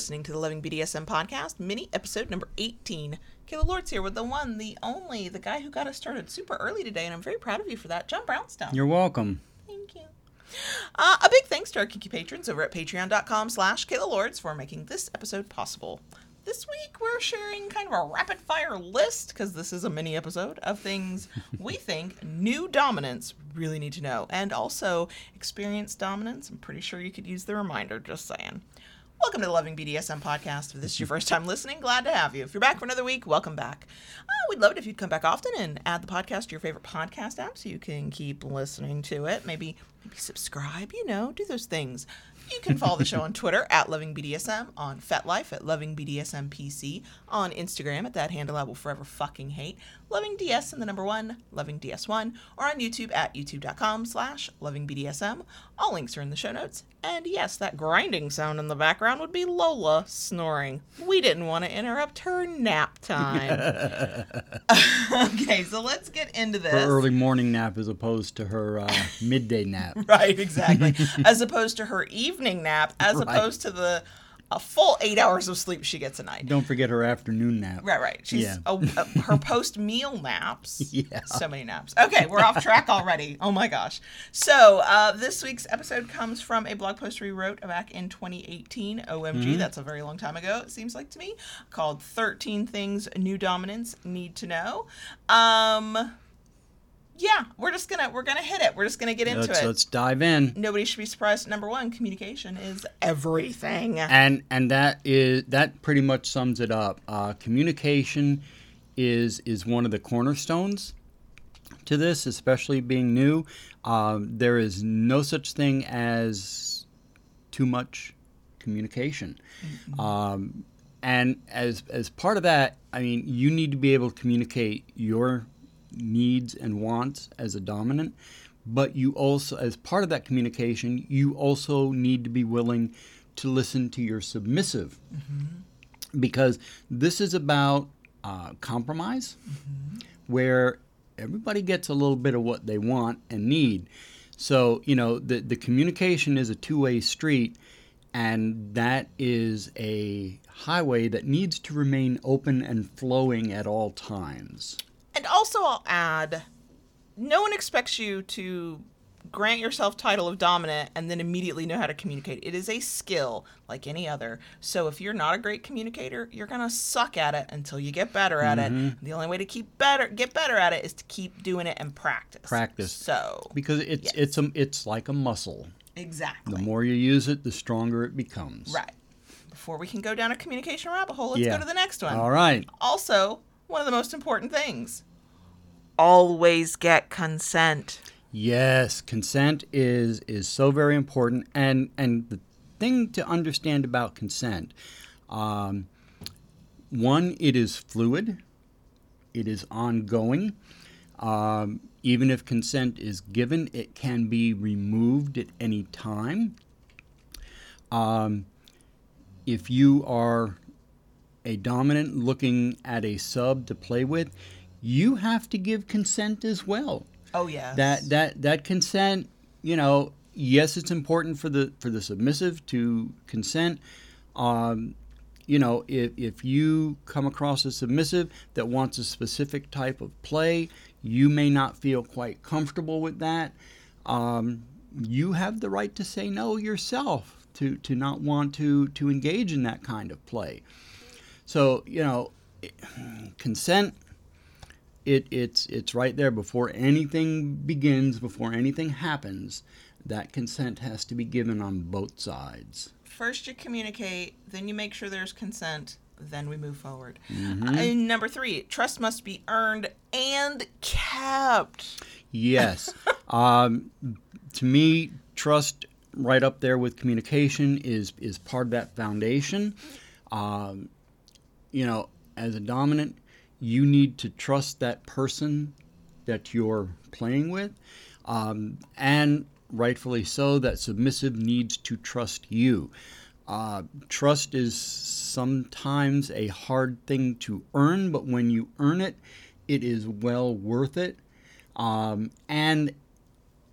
listening to the Loving BDSM podcast, mini episode number 18. Kayla Lords here with the one, the only, the guy who got us started super early today, and I'm very proud of you for that, John Brownstone. You're welcome. Thank you. Uh, a big thanks to our Kiki patrons over at patreon.com slash Kayla Lords for making this episode possible. This week we're sharing kind of a rapid fire list, because this is a mini episode, of things we think new dominants really need to know. And also experienced dominants. I'm pretty sure you could use the reminder, just saying. Welcome to the Loving BDSM podcast. If this is your first time listening, glad to have you. If you're back for another week, welcome back. Uh, we'd love it if you'd come back often and add the podcast to your favorite podcast app so you can keep listening to it. Maybe maybe subscribe, you know, do those things. You can follow the show on Twitter at Loving BDSM, on FetLife at Loving BDSM PC, on Instagram at that handle I will forever fucking hate, Loving DS and the number one, Loving DS1, or on YouTube at youtube.com slash Loving BDSM. All links are in the show notes. And yes, that grinding sound in the background would be Lola snoring. We didn't want to interrupt her nap time. okay, so let's get into this. Her early morning nap as opposed to her uh, midday nap. Right, exactly. as opposed to her evening nap, as Right. opposed to the a full eight hours of sleep she gets a night. Don't forget her afternoon nap. Right, right. She's Yeah. a, a- her post meal naps. Yeah. So many naps. Okay, we're off track already. Oh my gosh. So uh, this week's episode comes from a blog post we wrote back in 2018. OMG, Mm-hmm. that's a very long time ago. It seems like to me. Called 13 Things New Dominants Need to Know. Um, yeah, we're just gonna we're gonna hit it. We're just gonna get into Let's, it. let's dive in. Nobody should be surprised. Number one, communication is everything. And and that is that pretty much sums it up. Uh, communication is is one of the cornerstones to this, especially being new. Um, there is no such thing as too much communication. Um, and as as part of that, I mean, you need to be able to communicate your needs and wants as a dominant, but you also, as part of that communication, you also need to be willing to listen to your submissive, because this is about uh, compromise, where everybody gets a little bit of what they want and need. So, you know, the, the communication is a two way street, and that is a highway that needs to remain open and flowing at all times. Also, I'll add, no one expects you to grant yourself title of dominant and then immediately know how to communicate. It is a skill like any other. So if you're not a great communicator, you're gonna suck at it until you get better at it. Mm-hmm. The only way to keep better, get better at it, is to keep doing it and practice. Practice. So Because it's Yes. it's a, it's like a muscle. exactly The more you use it, the stronger it becomes. right. Before we can go down a communication rabbit hole, let's Yeah. go to the next one. All right. Also, one of the most important things. Always get consent. Yes, consent is is so very important, and and the thing to understand about consent, um, one, it is fluid, it is ongoing. Um, even if consent is given, it can be removed at any time. Um, if you are a dominant looking at a sub to play with, you have to give consent as well. Oh yeah. that that that consent you know yes it's important for the for the submissive to consent. Um, you know if, if you come across a submissive that wants a specific type of play you may not feel quite comfortable with that. Um, you have the right to say no yourself to to not want to to engage in that kind of play. So you know consent it, it's it's right there before anything begins, before anything happens. That consent has to be given on both sides. First, you communicate, then you make sure there's consent, then we move forward. Mm-hmm. And number three, trust must be earned and kept. Yes, um, to me, trust right up there with communication is is part of that foundation. Um, you know, as a dominant, you need to trust that person that you're playing with, um, and rightfully so, that submissive needs to trust you. Uh, trust is sometimes a hard thing to earn, but when you earn it, it is well worth it. Um, and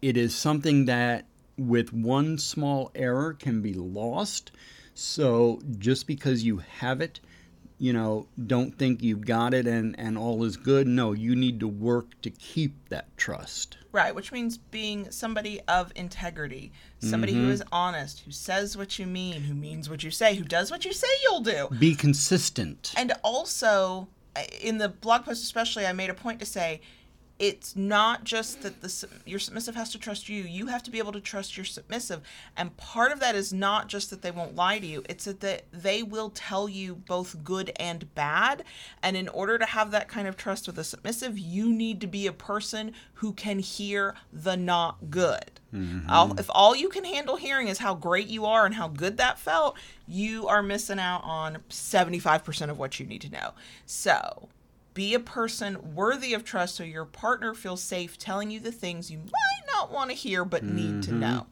it is something that, with one small error, can be lost. So just because you have it, you know, don't think you've got it and, and all is good. No, you need to work to keep that trust. Right, which means being somebody of integrity, somebody who mm-hmm. is honest, who says what you mean, who means what you say, who does what you say you'll do. Be consistent. And also, in the blog post especially, I made a point to say it's not just that the your submissive has to trust you. You have to be able to trust your submissive. And part of that is not just that they won't lie to you. It's that they, they will tell you both good and bad. And in order to have that kind of trust with a submissive you need to be a person who can hear the not good. Mm-hmm. All- if all you can handle hearing is how great you are and how good that felt you are missing out on 75% of what you need to know. So be a person worthy of trust so your partner feels safe telling you the things you might not want to hear but need to mm-hmm. know.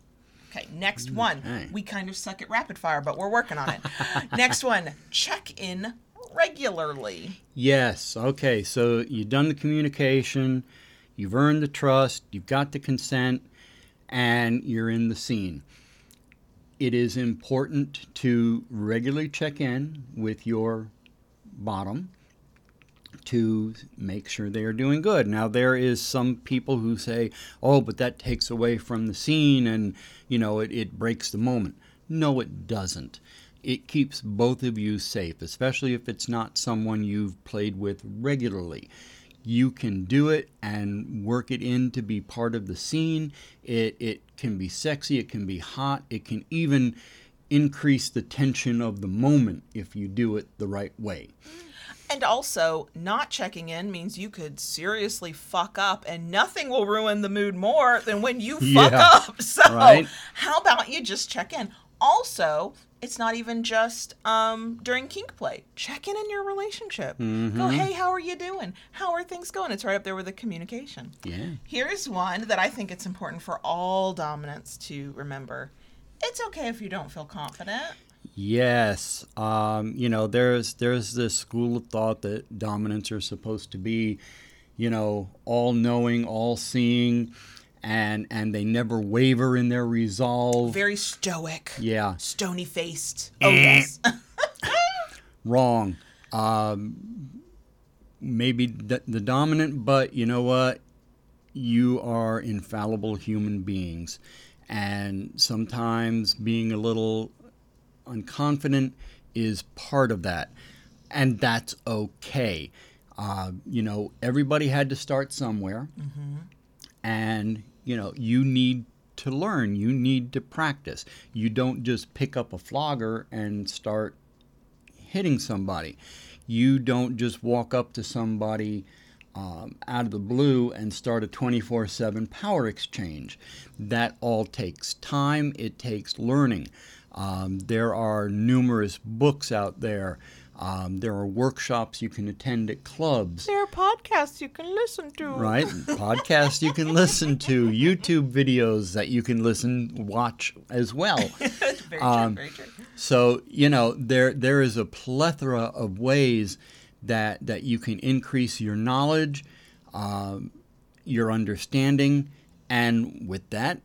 Okay, next one. Okay. We kind of suck at rapid fire, but we're working on it. next one check in regularly. Yes. Okay. So you've done the communication, you've earned the trust, you've got the consent, and you're in the scene. It is important to regularly check in with your bottom to make sure they are doing good. Now there is some people who say, "Oh, but that takes away from the scene and, you know, it, it breaks the moment." No, it doesn't. It keeps both of you safe, especially if it's not someone you've played with regularly. You can do it and work it in to be part of the scene. It it can be sexy, it can be hot, it can even increase the tension of the moment if you do it the right way. And also, not checking in means you could seriously fuck up, and nothing will ruin the mood more than when you fuck Yeah, up. So, right. how about you just check in? Also, it's not even just um, during kink play. Check in in your relationship. Mm-hmm. Go, hey, how are you doing? How are things going? It's right up there with the communication. Yeah. Here's one that I think it's important for all dominants to remember. It's okay if you don't feel confident. Yes, um, you know, there's there's this school of thought that dominants are supposed to be, you know, all knowing, all seeing, and and they never waver in their resolve. Very stoic. yeah, Stony faced. Oh, yes. wrong. Um, maybe the, the dominant, but you know what? You are infallible human beings, and sometimes being a little unconfident is part of that, and that's okay. Uh, you know, everybody had to start somewhere, and you know, you need to learn. You need to practice. You don't just pick up a flogger and start hitting somebody. You don't just walk up to somebody um, out of the blue and start a 24 7 power exchange. That all takes time, it takes learning. Um, there are numerous books out there. Um, there are workshops you can attend at clubs, There are podcasts you can listen to. right? Podcasts you can listen to, YouTube videos that you can listen, watch as well. very true, Um, very true. So you know there there is a plethora of ways that that you can increase your knowledge, um, your understanding, and with that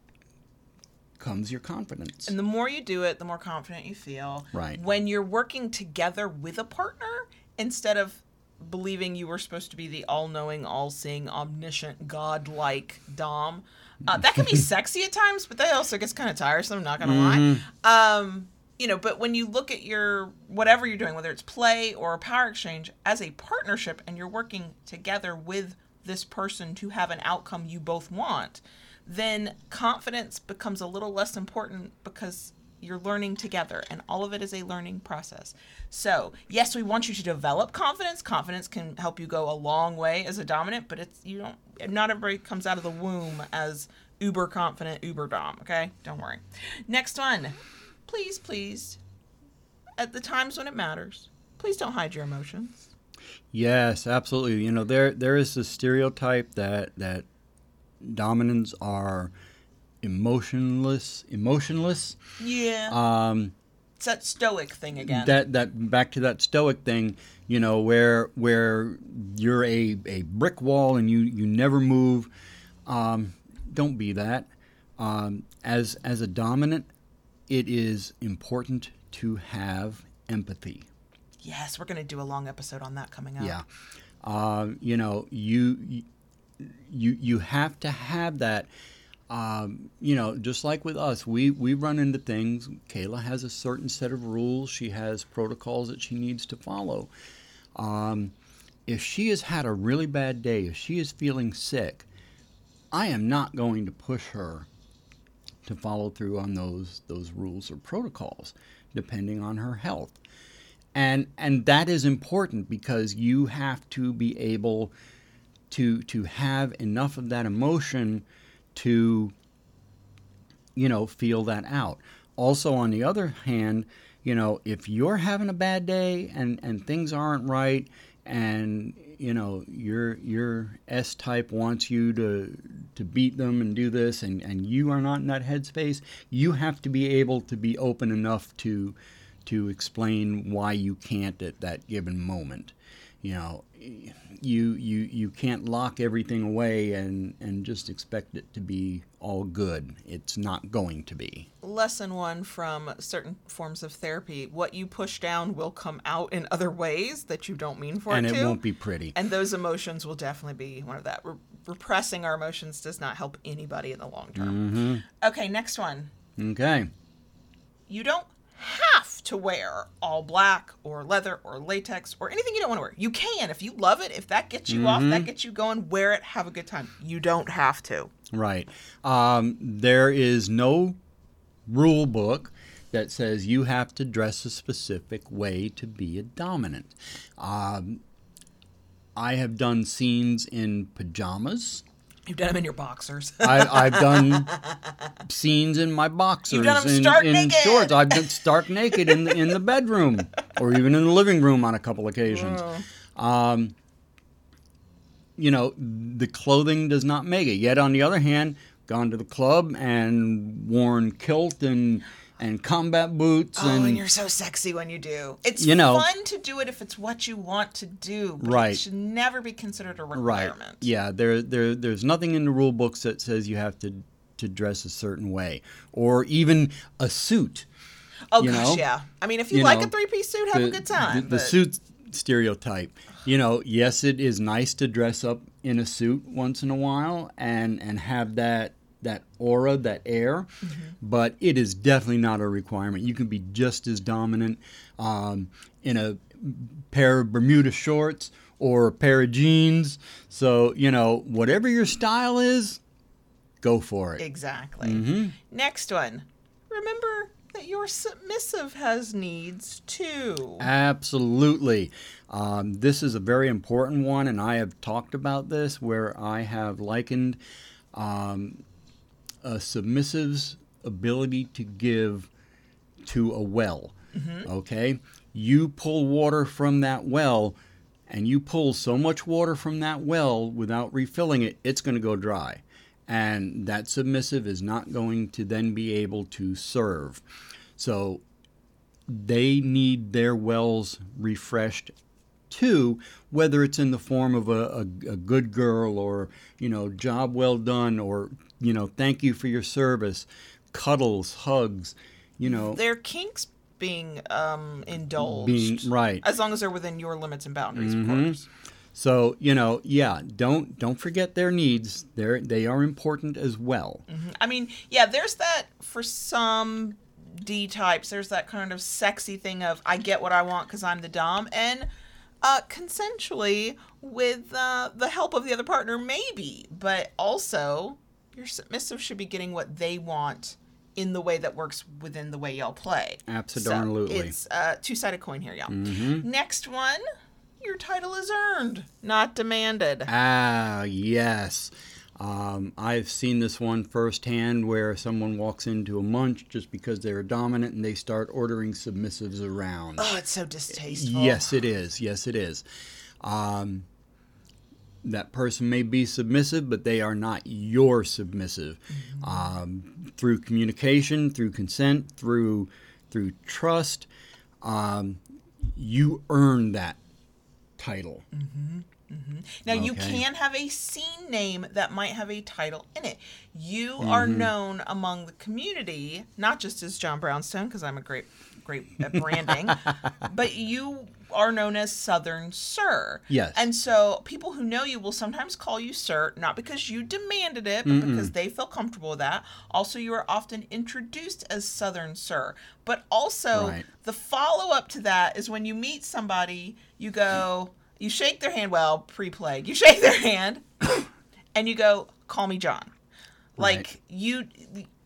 comes your confidence. And the more you do it, the more confident you feel. Right. When you're working together with a partner, instead of believing you were supposed to be the all knowing, all seeing, omniscient, god-like Dom, uh, that can be sexy at times, but that also gets kind of tiresome, I'm not going to lie. Um, you know, but when you look at your whatever you're doing, whether it's play or a power exchange, as a partnership and you're working together with this person to have an outcome you both want, then confidence becomes a little less important because you're learning together and all of it is a learning process. So, yes, we want you to develop confidence. Confidence can help you go a long way as a dominant, but it's you don't not everybody comes out of the womb as uber confident, uber dom, okay? Don't worry. Next one. Please, please at the times when it matters, please don't hide your emotions. Yes, absolutely. You know there there is a stereotype that that dominants are emotionless, emotionless. Yeah. Um, it's that stoic thing again. that that back to that stoic thing you know where where you're a, a brick wall and you you never move um, don't be that um, as as a dominant it is important to have empathy. Yes, we're going to do a long episode on that coming up. Yeah. Um, you know, you you you you have to have that. Um, you know, just like with us, we we run into things. Kayla has a certain set of rules. She has protocols that she needs to follow. Um, if she has had a really bad day, if she is feeling sick, I am not going to push her to follow through on those those rules or protocols, depending on her health and and that is important because you have to be able to to have enough of that emotion to you know feel that out also on the other hand you know if you're having a bad day and and things aren't right and you know your your S type wants you to to beat them and do this and and you are not in that headspace you have to be able to be open enough to to explain why you can't at that given moment. You know, you you you can't lock everything away and and just expect it to be all good. It's not going to be. Lesson one from certain forms of therapy: what you push down will come out in other ways that you don't mean for it to and it it to, won't be pretty. and those emotions will definitely be one of that. Re- repressing our emotions does not help anybody in the long term. Mm-hmm. Okay, next one. Okay. you don't have to wear all black or leather or latex or anything you don't want to wear. You can if you love it. If that gets you off, that gets you going. Wear it. Have a good time. You don't have to. Right. Um, there is no rule book that says you have to dress a specific way to be a dominant. Um, I have done scenes in pajamas. You've done them in your boxers. I, I've done scenes in my boxers done 'em in, stark in naked. shorts. I've done stark naked in the, in the bedroom or even in the living room on a couple occasions. Um, you know, the clothing does not make it. Yet on the other hand, gone to the club and worn kilt and and combat boots oh, and, and you're so sexy when you do. It's You know- fun to do it if it's what you want to do. But Right. It should never be considered a requirement. right. Yeah, there there there's nothing in the rule books that says you have to to dress a certain way or even a suit. Oh gosh, know? yeah. I mean, if you, You like know, a three piece suit, have a good time. The, the suit stereotype. You know, yes, it is nice to dress up in a suit once in a while and and have that that aura, that air, Mm-hmm. but it is definitely not a requirement. You can be just as dominant um, in a pair of Bermuda shorts or a pair of jeans. So you know, whatever your style is, go for it. Exactly. Mm-hmm. Next one. Remember that your submissive has needs too. Absolutely. Um, this is a very important one, and I have talked about this where I have likened um, a submissive's ability to give to a well. Okay? You pull water from that well, and you pull so much water from that well without refilling it, it's going to go dry. And that submissive is not going to then be able to serve. So they need their wells refreshed too, whether it's in the form of a, a, a good girl or, you know, job well done or, you know, thank you for your service, cuddles, hugs, you know, Their kinks being um, indulged. being right. As long as they're within your limits and boundaries, of Mhm. course. So, you know, yeah, don't don't forget their needs. They're they are important as well. I mean, yeah, there's that for some D types. There's that kind of sexy thing of I get what I want because I'm the dom, and uh, consensually with uh, the help of the other partner, maybe. But also, your submissive should be getting what they want in the way that works within the way y'all play. Absolutely. So it's a two sided coin here, y'all. Mhm. Next one. Your title is earned, not demanded. Ah, yes. Um, I've seen this one firsthand where someone walks into a munch just because they're dominant and they start ordering submissives around. Oh, it's so distasteful. Yes, it is. Yes, it is. Um, that person may be submissive, but they are not your submissive. Um, through communication, through consent, through through trust, um, you earn that title. Now you can have a scene name that might have a title in it. You are Mm-hmm. known among the community, not just as John Brownstone, because I'm a great great at branding, but you are known as Southern Sir. Yes. And so people who know you will sometimes call you Sir, not because you demanded it, but because they feel comfortable with that. Also, you are often introduced as Southern Sir. But also, Right. the follow up to that is when you meet somebody, you go, you shake their hand, well, pre plague, you shake their hand, and you go, call me John. Like, Right. you,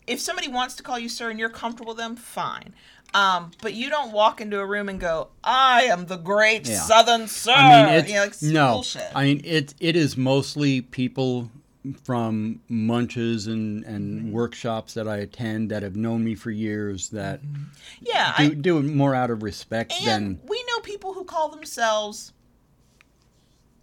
if somebody wants to call you Sir and you're comfortable with them, fine. Um, but you don't walk into a room and go, "I am the great Yeah. Southern Sir." I mean, it's you know, like, no. bullshit. I mean, it it is mostly people from munches and and Mm-hmm. workshops that I attend that have known me for years that yeah, do, I, do it more out of respect and than we know people who call themselves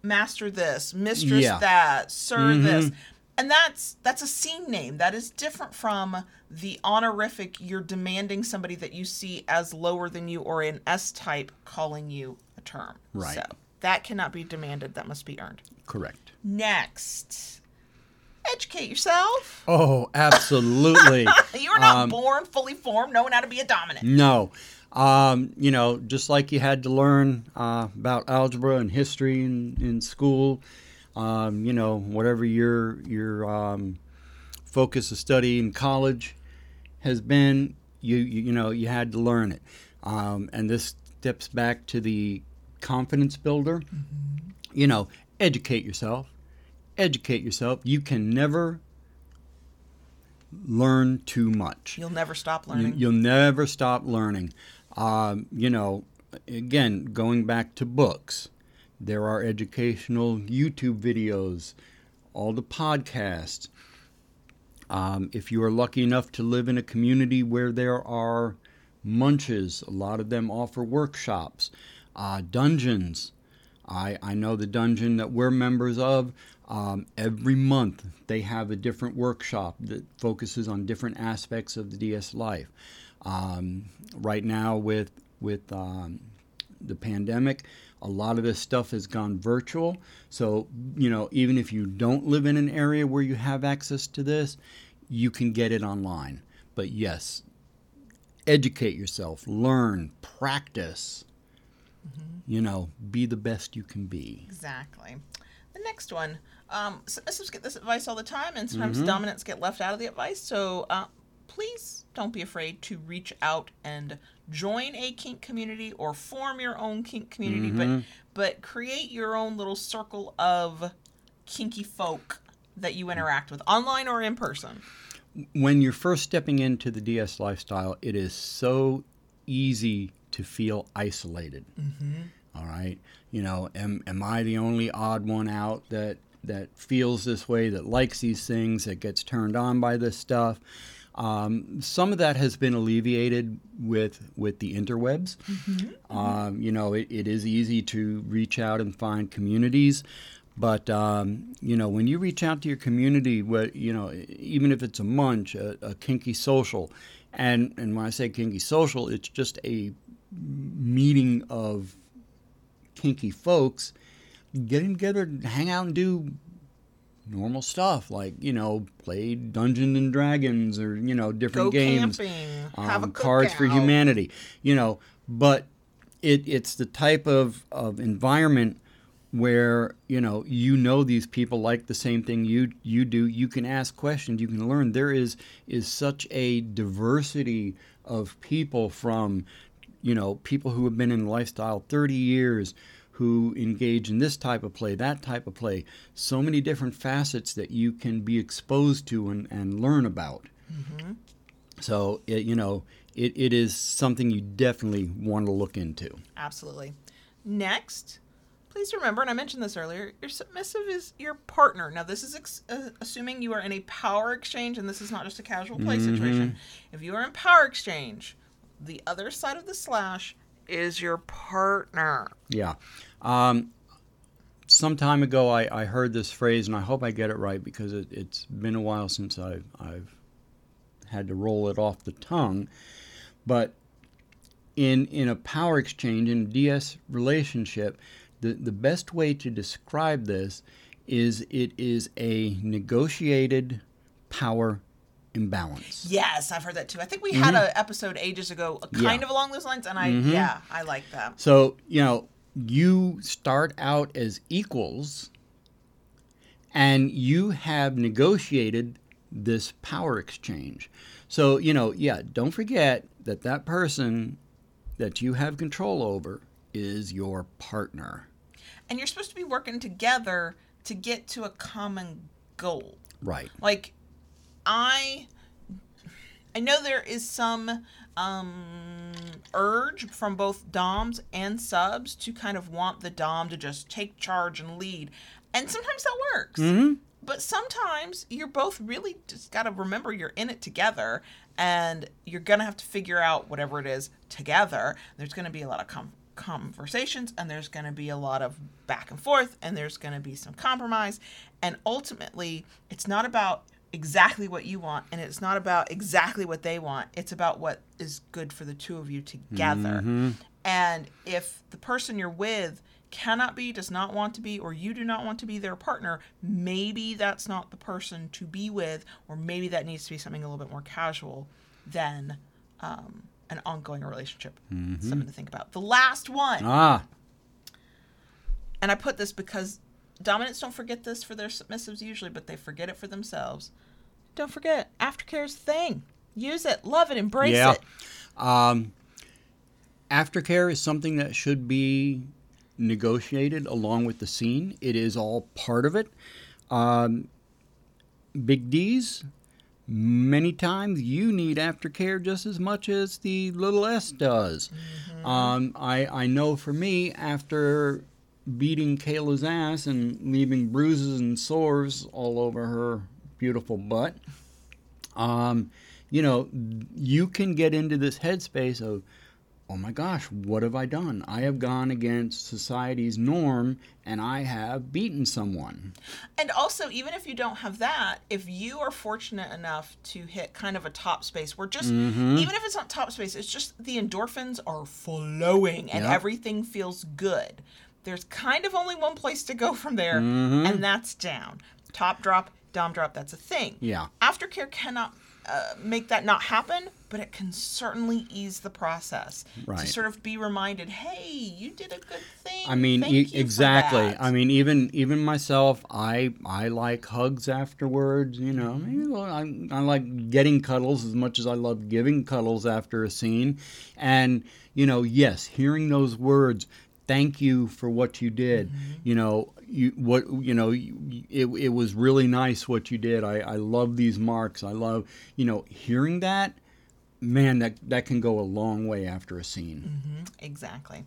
Master this, Mistress Yeah. that, Sir Mhm. this, and that's that's a scene name. That is different from the honorific. You're demanding somebody that you see as lower than you or an S type calling you a term. Right. So that cannot be demanded. That must be earned. correct. Next, educate yourself. Oh, absolutely. You're not Um, born fully formed, knowing how to be a dominant. No. Um, you know, just like you had to learn uh, about algebra and history in, in school, um, you know, whatever your your um, focus of study in college has been, you, you you know, you had to learn it. Um, and this steps back to the confidence builder. You know, educate yourself. Educate yourself. You can never learn too much. You'll never stop You- learning. You'll never stop learning. Um, you know, again, going back to books, there are educational YouTube videos, all the podcasts. Um, if you are lucky enough to live in a community where there are munches, a lot of them offer workshops, uh, dungeons. I, I know the dungeon that we're members of. Um, every month they have a different workshop that focuses on different aspects of the DS life. Um, right now, with with um, the pandemic, a lot of this stuff has gone virtual. So you know, even if you don't live in an area where you have access to this, you can get it online. But yes, educate yourself, learn, practice. You know, be the best you can be. Exactly. The next one. Um, submissives get this advice all the time, and sometimes Mm-hmm. dominants get left out of the advice. So uh, please don't be afraid to reach out and join a kink community or form your own kink community, Mm-hmm. but but create your own little circle of kinky folk that you interact with, online or in person. when you're first stepping into the DS lifestyle, it is so easy to feel isolated. All right, you know, am am I the only odd one out that that feels this way, that likes these things, that gets turned on by this stuff? Um, some of that has been alleviated with with the interwebs. Um, you know, it, it is easy to reach out and find communities. But um, you know, when you reach out to your community, what you know, even if it's a munch, a, a kinky social, and and when I say kinky social, it's just a meeting of kinky folks getting together, to hang out, and do normal stuff like you know, play Dungeons and Dragons or you know, different Go games camping, have a um, cards for humanity you know but it, it's the type of, of environment where you know you know these people like the same thing you you do. You can ask questions you can learn. There is is such a diversity of people from you know people who have been in lifestyle 30 years who engage in this type of play that type of play so many different facets that you can be exposed to and, and learn about so it, you know, it, it is something you definitely want to look into. Absolutely. Next, please remember, and I mentioned this earlier, your submissive is your partner. Now, this is ex- uh, assuming you are in a power exchange, and this is not just a casual play situation. If you are in power exchange, the other side of the slash is your partner. Yeah. Um, some time ago, I, I heard this phrase, and I hope I get it right because it, it's been a while since I've, I've had to roll it off the tongue. But in in a power exchange in a DS relationship, the the best way to describe this is it is a negotiated power imbalance. Yes, I've heard that too. I think we had an episode ages ago, uh, kind Yeah. of along those lines, and I yeah, I like that. So, you know, you start out as equals and you have negotiated this power exchange. So, you know, yeah, don't forget that that person that you have control over is your partner. And you're supposed to be working together to get to a common goal. Right. Like I I know there is some um urge from both doms and subs to kind of want the dom to just take charge and lead. And sometimes that works. Mhm. But sometimes you're both really just got to remember you're in it together and you're going to have to figure out whatever it is together. There's going to be a lot of com- conversations and there's going to be a lot of back and forth and there's going to be some compromise. And ultimately, it's not about exactly what you want and it's not about exactly what they want. It's about what is good for the two of you together. And if the person you're with cannot be, does not want to be, or you do not want to be their partner, maybe that's not the person to be with, or maybe that needs to be something a little bit more casual than um, an ongoing relationship. Something to think about. The last one, Ah, and I put this because dominants don't forget this for their submissives usually, but they forget it for themselves. Don't forget, aftercare's the thing. Use it, love it, embrace yeah. it. Um, aftercare is something that should be negotiated along with the scene. It is all part of it. Um, Big D's, many times you need aftercare just as much as the little S does. Um, I, I know for me, after beating Kayla's ass and leaving bruises and sores all over her beautiful butt, um, you know, you can get into this headspace of, oh my gosh, what have I done? I have gone against society's norm and I have beaten someone. And also, even if you don't have that, if you are fortunate enough to hit kind of a top space where just, Mm-hmm. even if it's not top space, it's just the endorphins are flowing and Yep. everything feels good. There's kind of only one place to go from there, Mm-hmm. and that's down. Top drop, dom drop, that's a thing. Yeah. Aftercare cannot uh, make that not happen, but it can certainly ease the process. Right. To sort of be reminded, hey, you did a good thing. I mean, e- exactly. that." I mean, even even myself, I I like hugs afterwards. You know, I, mean, I, I like getting cuddles as much as I love giving cuddles after a scene, and you know, yes, hearing those words. Thank you for what you did. You know, you what you know. You, it it was really nice what you did. I I love these marks. I love you know hearing that. Man, that that can go a long way after a scene. Exactly.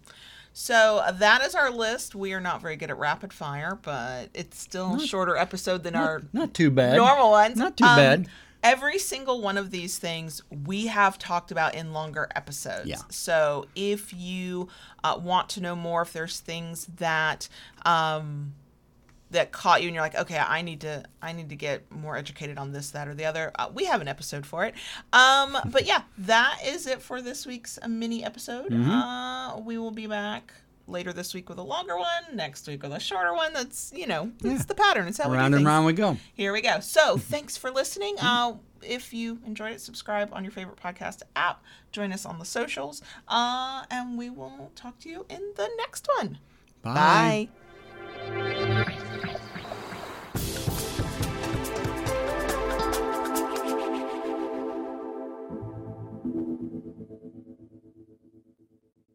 So uh, that is our list. We are not very good at rapid fire, but it's still a shorter episode than our Not too bad. normal ones. Not too Um, bad. Every single one of these things we have talked about in longer episodes. Yeah. So if you uh, want to know more, if there's things that um, that caught you and you're like, okay, I need to I need to get more educated on this, that, or the other. Uh, we have an episode for it. Um, but yeah, that is it for this week's uh, mini episode. Mm-hmm. Uh, we will be back later this week with a longer one, next week with a shorter one. That's you know, it's Yeah. the pattern. It's how we do Round and things. round we go. Here we go. So thanks for listening. Uh, if you enjoyed it, subscribe on your favorite podcast app. Join us on the socials, uh, and we will talk to you in the next one. Bye. Bye.